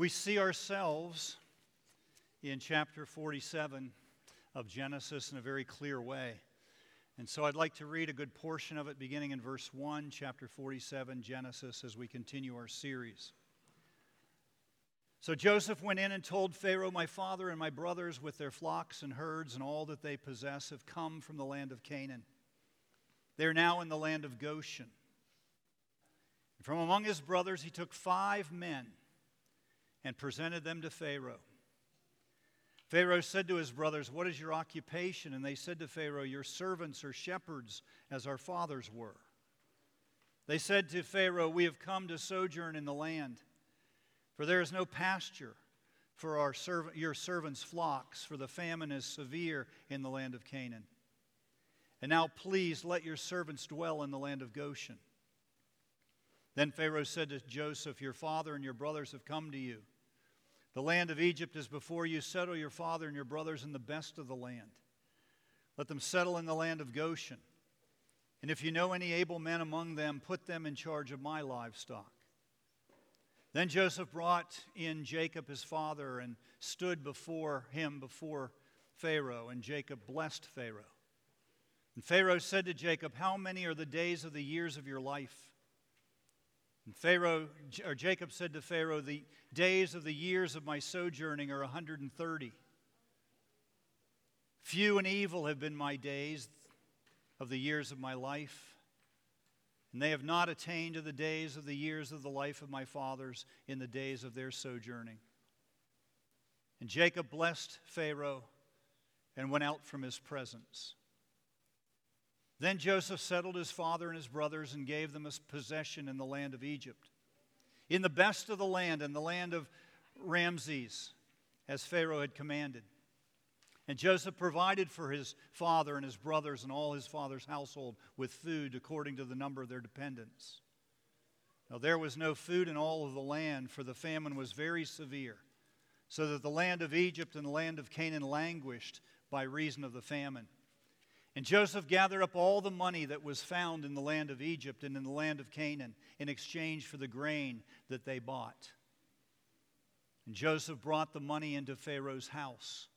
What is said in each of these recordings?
We see ourselves in chapter 47 of Genesis in a very clear way. And so I'd like to read a good portion of it beginning in verse 1, chapter 47, Genesis, as we continue our series. So Joseph went in and told Pharaoh, My father and my brothers, with their flocks and herds and all that they possess, have come from the land of Canaan. They are now in the land of Goshen. And from among his brothers, he took five men and presented them to Pharaoh. Pharaoh said to his brothers, What is your occupation? And they said to Pharaoh, Your servants are shepherds, as our fathers were. They said to Pharaoh, We have come to sojourn in the land, for there is no pasture for our serv- your servants' flocks, for the famine is severe in the land of Canaan. And now please let your servants dwell in the land of Goshen. Then Pharaoh said to Joseph, Your father and your brothers have come to you. The land of Egypt is before you. Settle your father and your brothers in the best of the land. Let them settle in the land of Goshen. And if you know any able men among them, put them in charge of my livestock. Then Joseph brought in Jacob his father and stood before him before Pharaoh, and Jacob blessed Pharaoh. And Pharaoh said to Jacob, How many are the days of the years of your life? And Pharaoh, or Jacob said to Pharaoh, The days of the years of my sojourning are 130. Few and evil have been my days of the years of my life, and they have not attained to the days of the years of the life of my fathers in the days of their sojourning. And Jacob blessed Pharaoh and went out from his presence. Then Joseph settled his father and his brothers and gave them a possession in the land of Egypt, in the best of the land, in the land of Ramses, as Pharaoh had commanded. And Joseph provided for his father and his brothers and all his father's household with food according to the number of their dependents. Now there was no food in all of the land, for the famine was very severe, so that the land of Egypt and the land of Canaan languished by reason of the famine. And Joseph gathered up all the money that was found in the land of Egypt and in the land of Canaan in exchange for the grain that they bought. And Joseph brought the money into Pharaoh's house.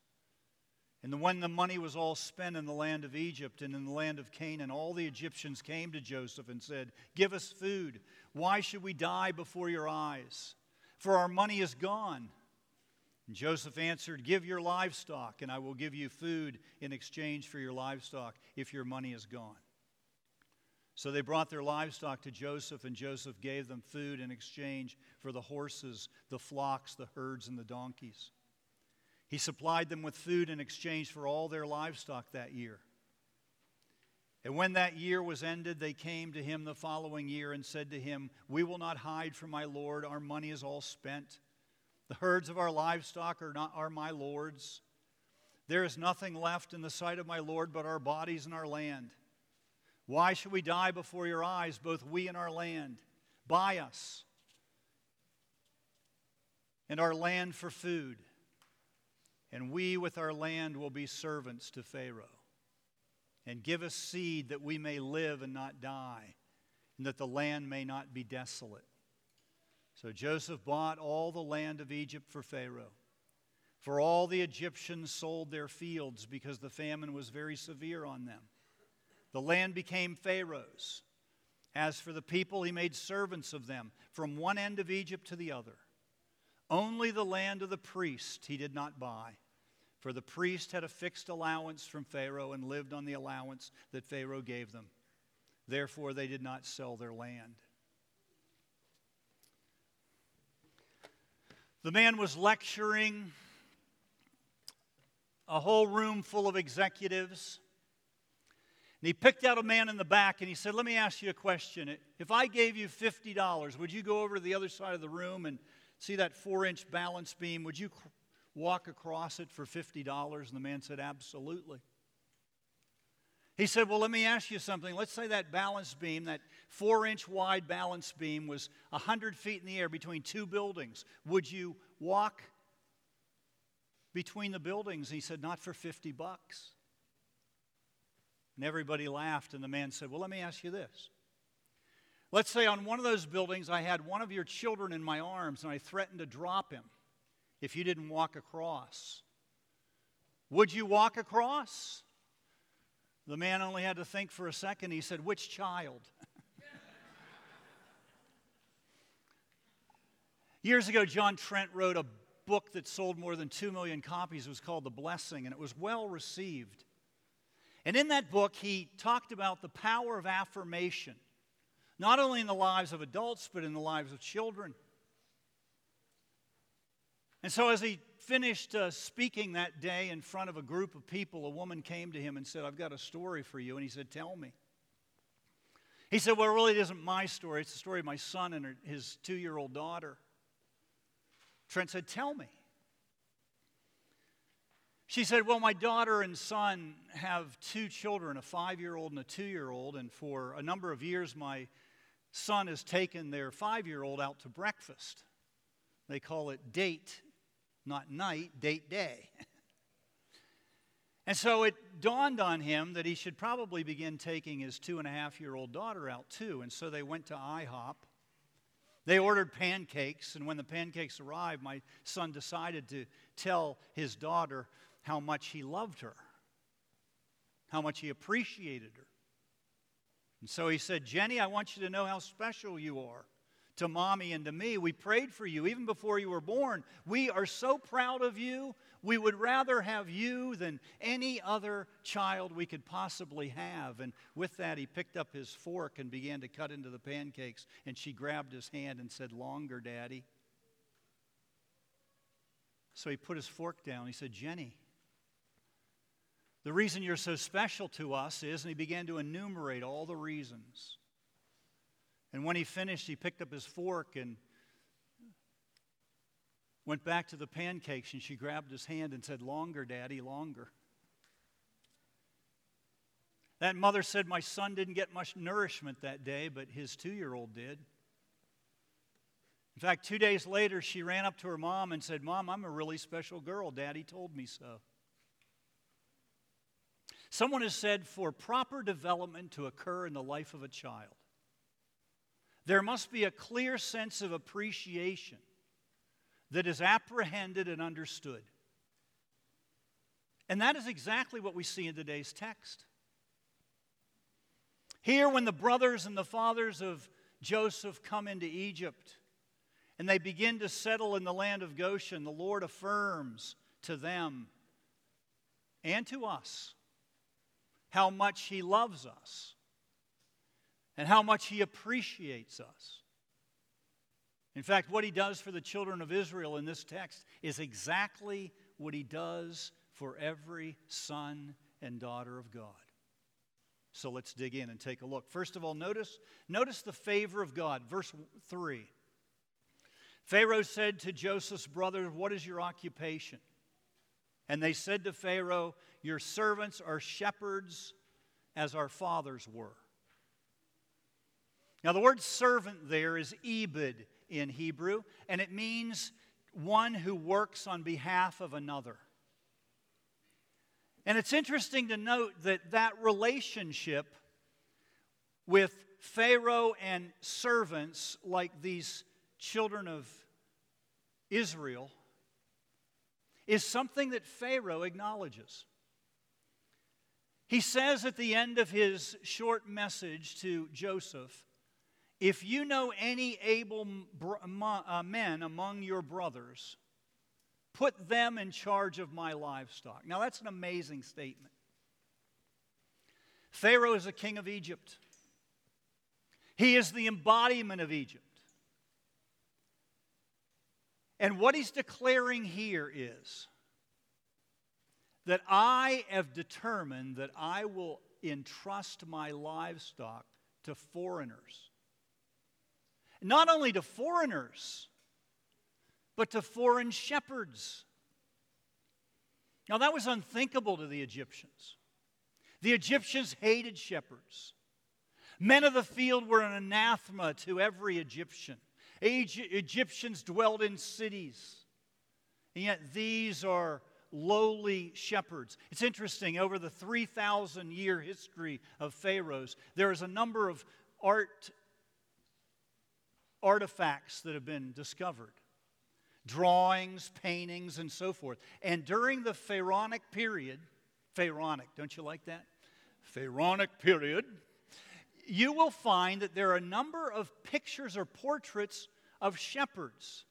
And when the money was all spent in the land of Egypt and in the land of Canaan, all the Egyptians came to Joseph and said, Give us food. Why should we die before your eyes? For our money is gone. And Joseph answered, Give your livestock, and I will give you food in exchange for your livestock if your money is gone. So they brought their livestock to Joseph, and Joseph gave them food in exchange for the horses, the flocks, the herds, and the donkeys. He supplied them with food in exchange for all their livestock that year. And when that year was ended, they came to him the following year and said to him, We will not hide from my Lord, our money is all spent. The herds of our livestock are, not, are my Lord's. There is nothing left in the sight of my Lord but our bodies and our land. Why should we die before your eyes, both we and our land? Buy us and our land for food, and we with our land will be servants to Pharaoh. And give us seed that we may live and not die, and that the land may not be desolate. So Joseph bought all the land of Egypt for Pharaoh. For all the Egyptians sold their fields because the famine was very severe on them. The land became Pharaoh's. As for the people, he made servants of them from one end of Egypt to the other. Only the land of the priest he did not buy, for the priest had a fixed allowance from Pharaoh and lived on the allowance that Pharaoh gave them. Therefore, they did not sell their land. The man was lecturing a whole room full of executives. And he picked out a man in the back and he said, Let me ask you a question. If I gave you $50, would you go over to the other side of the room and see that four inch balance beam? Would you walk across it for $50? And the man said, Absolutely. He said, Well, let me ask you something. Let's say that balance beam, that four inch wide balance beam, was 100 feet in the air between two buildings. Would you walk between the buildings? He said, Not for 50 bucks. And everybody laughed, and the man said, Well, let me ask you this. Let's say on one of those buildings, I had one of your children in my arms and I threatened to drop him if you didn't walk across. Would you walk across? The man only had to think for a second. He said, Which child? Years ago, John Trent wrote a book that sold more than 2 million copies. It was called The Blessing, and it was well received. And in that book, he talked about the power of affirmation not only in the lives of adults, but in the lives of children. And so, as he finished uh, speaking that day in front of a group of people, a woman came to him and said, I've got a story for you. And he said, Tell me. He said, Well, it really isn't my story. It's the story of my son and his two year old daughter. Trent said, Tell me. She said, Well, my daughter and son have two children, a five year old and a two year old. And for a number of years, my son has taken their five year old out to breakfast. They call it date, not night, date day. and so it dawned on him that he should probably begin taking his two and a half year old daughter out too. And so they went to IHOP. They ordered pancakes, and when the pancakes arrived, my son decided to tell his daughter how much he loved her, how much he appreciated her. And so he said, Jenny, I want you to know how special you are to mommy and to me. We prayed for you even before you were born. We are so proud of you. We would rather have you than any other child we could possibly have. And with that, he picked up his fork and began to cut into the pancakes. And she grabbed his hand and said, Longer, Daddy. So he put his fork down. He said, Jenny, the reason you're so special to us is, and he began to enumerate all the reasons. And when he finished, he picked up his fork and went back to the pancakes, and she grabbed his hand and said, Longer, Daddy, longer. That mother said, My son didn't get much nourishment that day, but his two year old did. In fact, two days later, she ran up to her mom and said, Mom, I'm a really special girl. Daddy told me so. Someone has said for proper development to occur in the life of a child, there must be a clear sense of appreciation that is apprehended and understood. And that is exactly what we see in today's text. Here, when the brothers and the fathers of Joseph come into Egypt and they begin to settle in the land of Goshen, the Lord affirms to them and to us how much He loves us and how much He appreciates us. In fact, what He does for the children of Israel in this text is exactly what He does for every son and daughter of God. So let's dig in and take a look. First of all, notice, notice the favor of God. Verse 3. Pharaoh said to Joseph's brothers, What is your occupation? And they said to Pharaoh, your servants are shepherds as our fathers were. Now, the word servant there is ebed in Hebrew, and it means one who works on behalf of another. And it's interesting to note that that relationship with Pharaoh and servants, like these children of Israel, is something that Pharaoh acknowledges. He says at the end of his short message to Joseph, If you know any able uh, men among your brothers, put them in charge of my livestock. Now, that's an amazing statement. Pharaoh is the king of Egypt, he is the embodiment of Egypt. And what he's declaring here is that I have determined that I will entrust my livestock to foreigners. Not only to foreigners, but to foreign shepherds. Now, that was unthinkable to the Egyptians. The Egyptians hated shepherds. Men of the field were an anathema to every Egyptian. Egyptians dwelled in cities, and yet these are lowly shepherds. It's interesting, over the 3,000 year history of pharaohs, there is a number of art artifacts that have been discovered drawings, paintings, and so forth. And during the Pharaonic period, Pharaonic, don't you like that? Pharaonic period, you will find that there are a number of pictures or portraits of shepherds.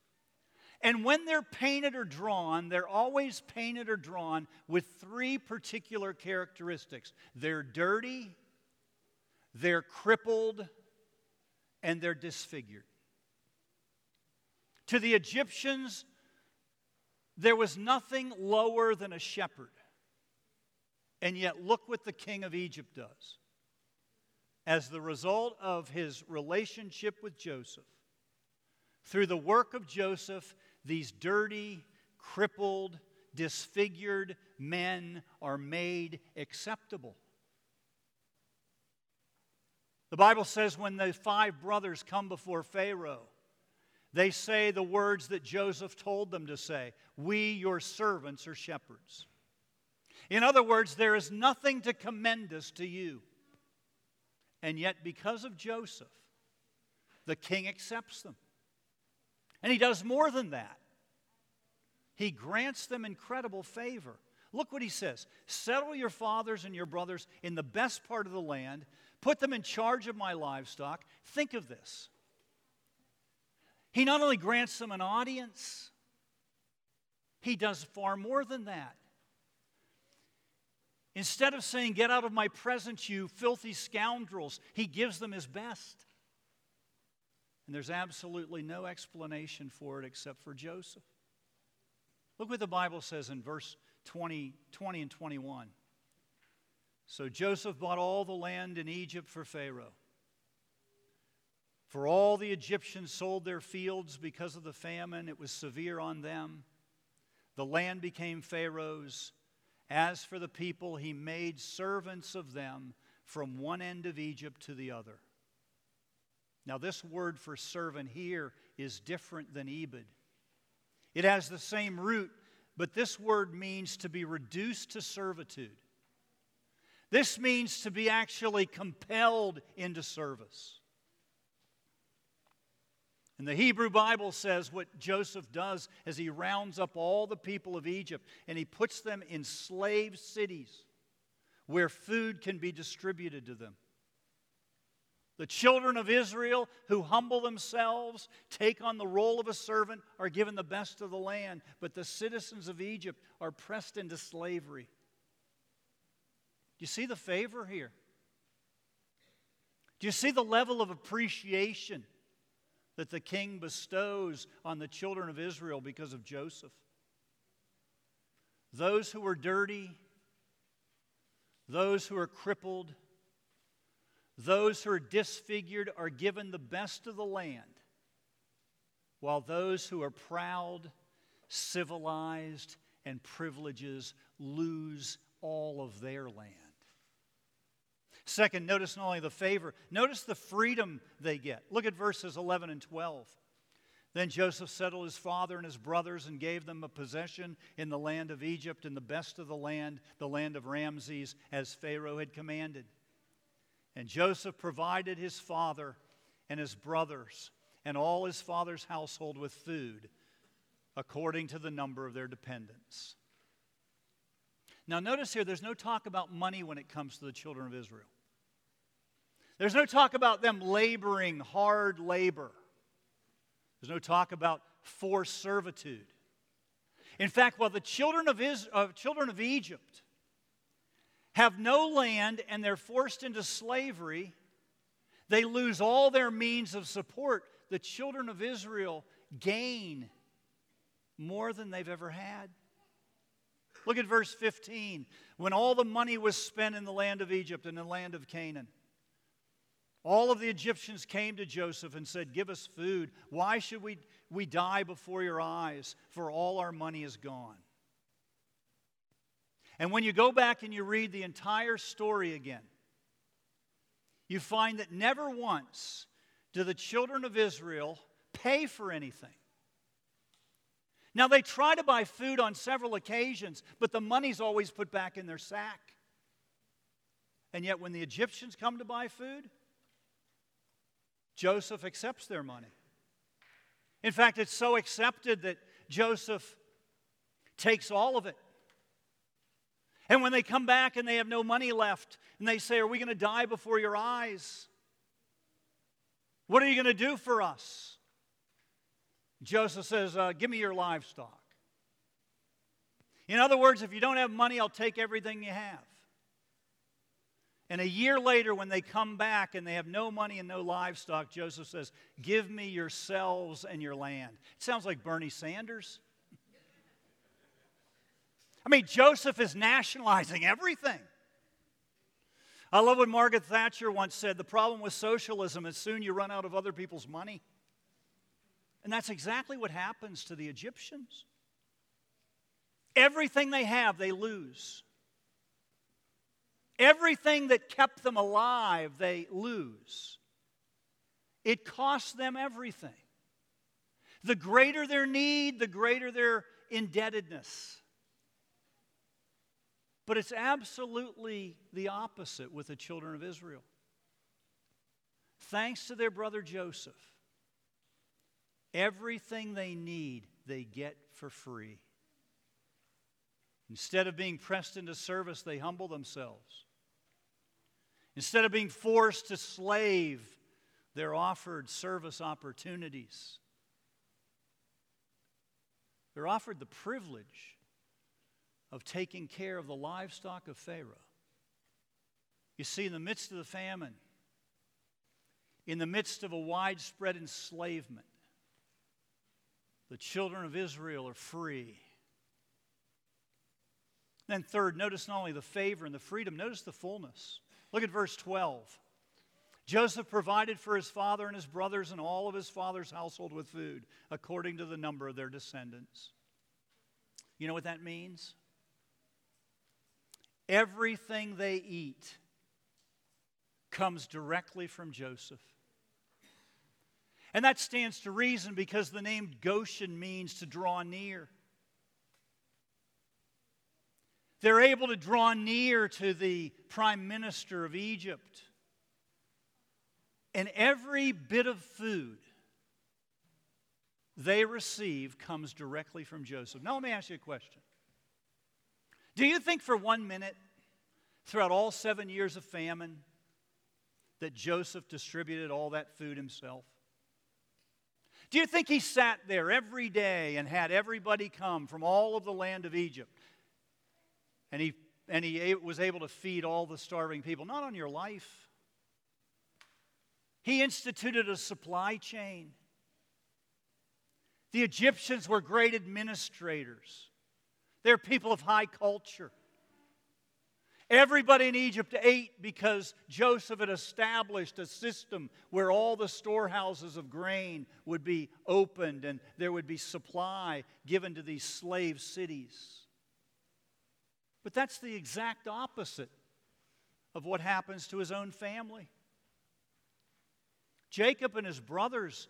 And when they're painted or drawn, they're always painted or drawn with three particular characteristics they're dirty, they're crippled, and they're disfigured. To the Egyptians, there was nothing lower than a shepherd. And yet, look what the king of Egypt does. As the result of his relationship with Joseph, through the work of Joseph, these dirty, crippled, disfigured men are made acceptable. The Bible says when the five brothers come before Pharaoh, they say the words that Joseph told them to say We, your servants, are shepherds. In other words, there is nothing to commend us to you. And yet, because of Joseph, the king accepts them. And he does more than that. He grants them incredible favor. Look what he says Settle your fathers and your brothers in the best part of the land, put them in charge of my livestock. Think of this. He not only grants them an audience, he does far more than that. Instead of saying, Get out of my presence, you filthy scoundrels, he gives them his best. And there's absolutely no explanation for it except for Joseph. Look what the Bible says in verse 20, 20 and 21. So Joseph bought all the land in Egypt for Pharaoh. For all the Egyptians sold their fields because of the famine, it was severe on them. The land became Pharaoh's. As for the people, he made servants of them from one end of Egypt to the other. Now, this word for servant here is different than Ebed. It has the same root, but this word means to be reduced to servitude. This means to be actually compelled into service. And the Hebrew Bible says what Joseph does is he rounds up all the people of Egypt and he puts them in slave cities where food can be distributed to them. The children of Israel who humble themselves, take on the role of a servant, are given the best of the land, but the citizens of Egypt are pressed into slavery. Do you see the favor here? Do you see the level of appreciation that the king bestows on the children of Israel because of Joseph. Those who are dirty, those who are crippled, those who are disfigured are given the best of the land, while those who are proud, civilized, and privileges lose all of their land. Second, notice not only the favor, notice the freedom they get. Look at verses 11 and 12. Then Joseph settled his father and his brothers and gave them a possession in the land of Egypt and the best of the land, the land of Ramses, as Pharaoh had commanded. And Joseph provided his father and his brothers and all his father's household with food according to the number of their dependents. Now, notice here, there's no talk about money when it comes to the children of Israel. There's no talk about them laboring hard labor. There's no talk about forced servitude. In fact, while the children of, Israel, uh, children of Egypt have no land and they're forced into slavery, they lose all their means of support. The children of Israel gain more than they've ever had. Look at verse 15. When all the money was spent in the land of Egypt and the land of Canaan, all of the Egyptians came to Joseph and said, Give us food. Why should we, we die before your eyes? For all our money is gone. And when you go back and you read the entire story again, you find that never once do the children of Israel pay for anything. Now, they try to buy food on several occasions, but the money's always put back in their sack. And yet, when the Egyptians come to buy food, Joseph accepts their money. In fact, it's so accepted that Joseph takes all of it. And when they come back and they have no money left, and they say, Are we going to die before your eyes? What are you going to do for us? Joseph says, uh, Give me your livestock. In other words, if you don't have money, I'll take everything you have. And a year later, when they come back and they have no money and no livestock, Joseph says, Give me yourselves and your land. It sounds like Bernie Sanders. I mean, Joseph is nationalizing everything. I love what Margaret Thatcher once said the problem with socialism is soon you run out of other people's money. And that's exactly what happens to the Egyptians. Everything they have, they lose. Everything that kept them alive, they lose. It costs them everything. The greater their need, the greater their indebtedness. But it's absolutely the opposite with the children of Israel. Thanks to their brother Joseph, everything they need, they get for free. Instead of being pressed into service, they humble themselves. Instead of being forced to slave, they're offered service opportunities. They're offered the privilege of taking care of the livestock of Pharaoh. You see, in the midst of the famine, in the midst of a widespread enslavement, the children of Israel are free. Then, third, notice not only the favor and the freedom, notice the fullness. Look at verse 12. Joseph provided for his father and his brothers and all of his father's household with food, according to the number of their descendants. You know what that means? Everything they eat comes directly from Joseph. And that stands to reason because the name Goshen means to draw near. They're able to draw near to the prime minister of Egypt. And every bit of food they receive comes directly from Joseph. Now, let me ask you a question. Do you think for one minute, throughout all seven years of famine, that Joseph distributed all that food himself? Do you think he sat there every day and had everybody come from all of the land of Egypt? And he, and he was able to feed all the starving people. Not on your life. He instituted a supply chain. The Egyptians were great administrators, they're people of high culture. Everybody in Egypt ate because Joseph had established a system where all the storehouses of grain would be opened and there would be supply given to these slave cities. But that's the exact opposite of what happens to his own family. Jacob and his brothers,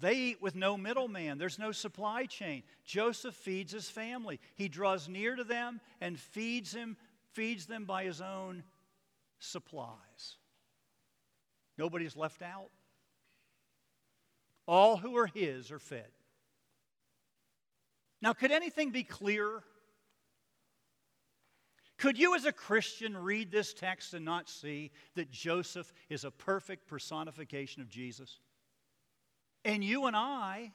they eat with no middleman. There's no supply chain. Joseph feeds his family. He draws near to them and feeds him, feeds them by his own supplies. Nobody's left out. All who are his are fed. Now, could anything be clearer? Could you, as a Christian, read this text and not see that Joseph is a perfect personification of Jesus? And you and I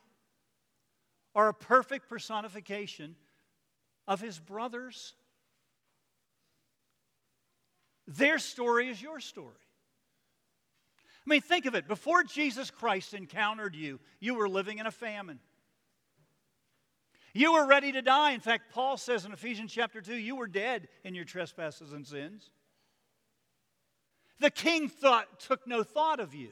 are a perfect personification of his brothers. Their story is your story. I mean, think of it. Before Jesus Christ encountered you, you were living in a famine. You were ready to die. In fact, Paul says in Ephesians chapter 2, you were dead in your trespasses and sins. The king thought, took no thought of you.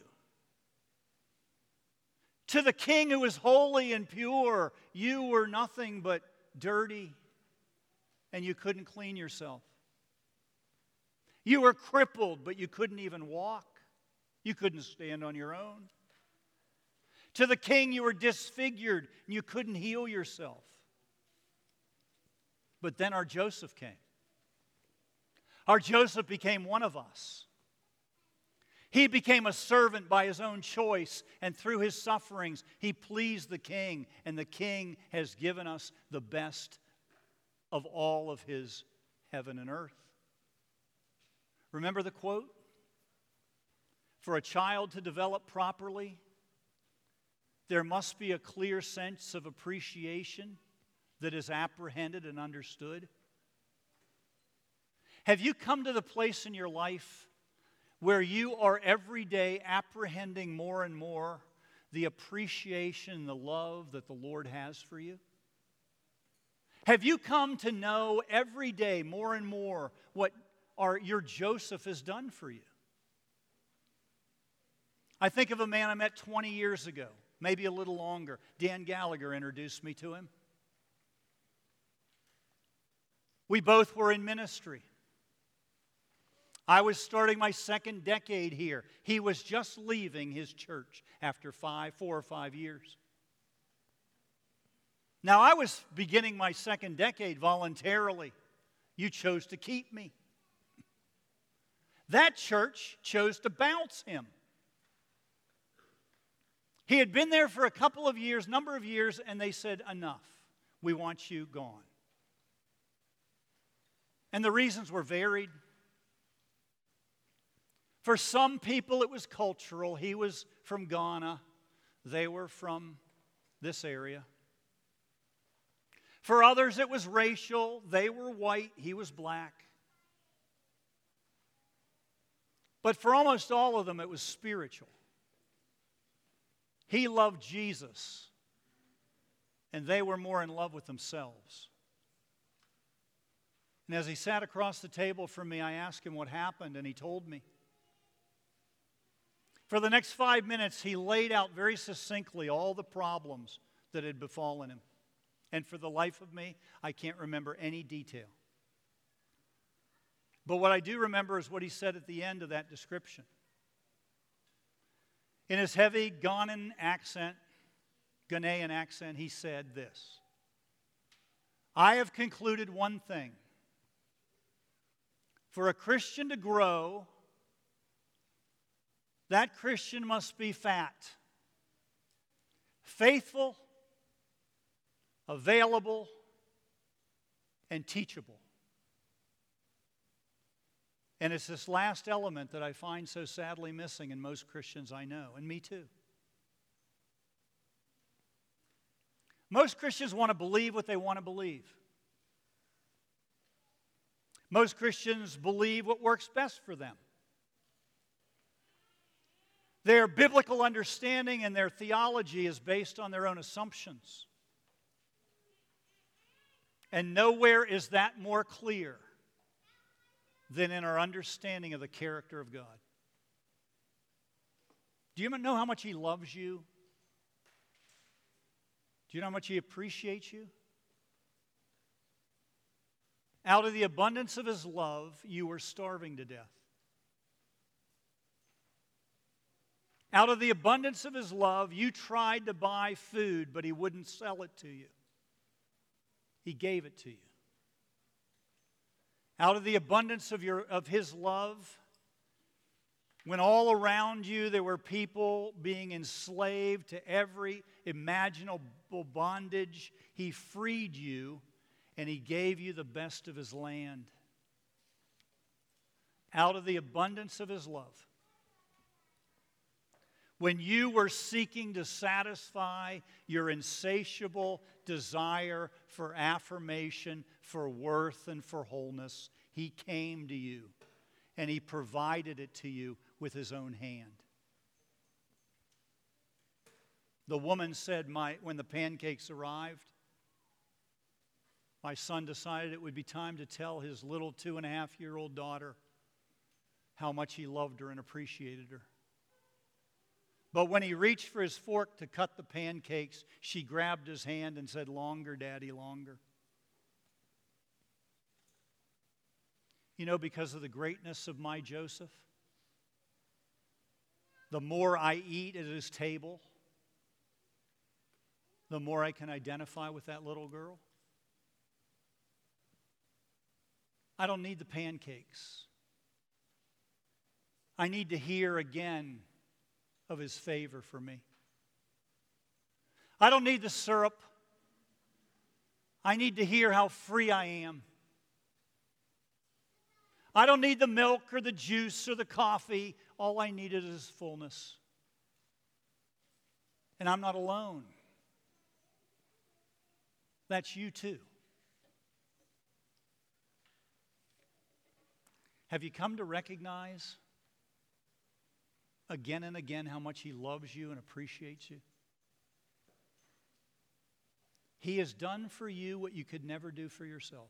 To the king who was holy and pure, you were nothing but dirty and you couldn't clean yourself. You were crippled, but you couldn't even walk. You couldn't stand on your own. To the king, you were disfigured and you couldn't heal yourself. But then our Joseph came. Our Joseph became one of us. He became a servant by his own choice, and through his sufferings, he pleased the king, and the king has given us the best of all of his heaven and earth. Remember the quote? For a child to develop properly, there must be a clear sense of appreciation that is apprehended and understood. Have you come to the place in your life where you are every day apprehending more and more the appreciation, the love that the Lord has for you? Have you come to know every day more and more what our, your Joseph has done for you? I think of a man I met 20 years ago, maybe a little longer. Dan Gallagher introduced me to him. We both were in ministry. I was starting my second decade here. He was just leaving his church after five, four or five years. Now, I was beginning my second decade voluntarily. You chose to keep me. That church chose to bounce him. He had been there for a couple of years, number of years, and they said, Enough. We want you gone. And the reasons were varied. For some people, it was cultural. He was from Ghana, they were from this area. For others, it was racial. They were white, he was black. But for almost all of them, it was spiritual. He loved Jesus, and they were more in love with themselves. And as he sat across the table from me, I asked him what happened, and he told me. For the next five minutes, he laid out very succinctly all the problems that had befallen him. And for the life of me, I can't remember any detail. But what I do remember is what he said at the end of that description. In his heavy Ghanaian accent, Ghanaian accent, he said this I have concluded one thing. For a Christian to grow, that Christian must be fat, faithful, available, and teachable. And it's this last element that I find so sadly missing in most Christians I know, and me too. Most Christians want to believe what they want to believe. Most Christians believe what works best for them. Their biblical understanding and their theology is based on their own assumptions. And nowhere is that more clear than in our understanding of the character of God. Do you know how much He loves you? Do you know how much He appreciates you? Out of the abundance of His love, you were starving to death. Out of the abundance of his love, you tried to buy food, but he wouldn't sell it to you. He gave it to you. Out of the abundance of, your, of his love, when all around you there were people being enslaved to every imaginable bondage, he freed you and he gave you the best of his land. Out of the abundance of his love when you were seeking to satisfy your insatiable desire for affirmation, for worth, and for wholeness, He came to you and He provided it to you with His own hand. The woman said, my, when the pancakes arrived, my son decided it would be time to tell his little two and a half year old daughter how much he loved her and appreciated her. But when he reached for his fork to cut the pancakes, she grabbed his hand and said, Longer, Daddy, longer. You know, because of the greatness of my Joseph, the more I eat at his table, the more I can identify with that little girl. I don't need the pancakes. I need to hear again of his favor for me. I don't need the syrup. I need to hear how free I am. I don't need the milk or the juice or the coffee. All I need is fullness. And I'm not alone. That's you too. Have you come to recognize again and again how much He loves you and appreciates you? He has done for you what you could never do for yourself.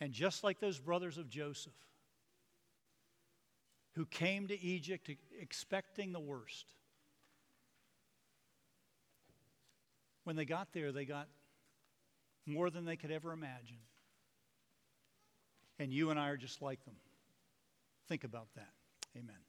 And just like those brothers of Joseph, who came to Egypt expecting the worst, when they got there, they got more than they could ever imagine. And you and I are just like them. Think about that. Amen.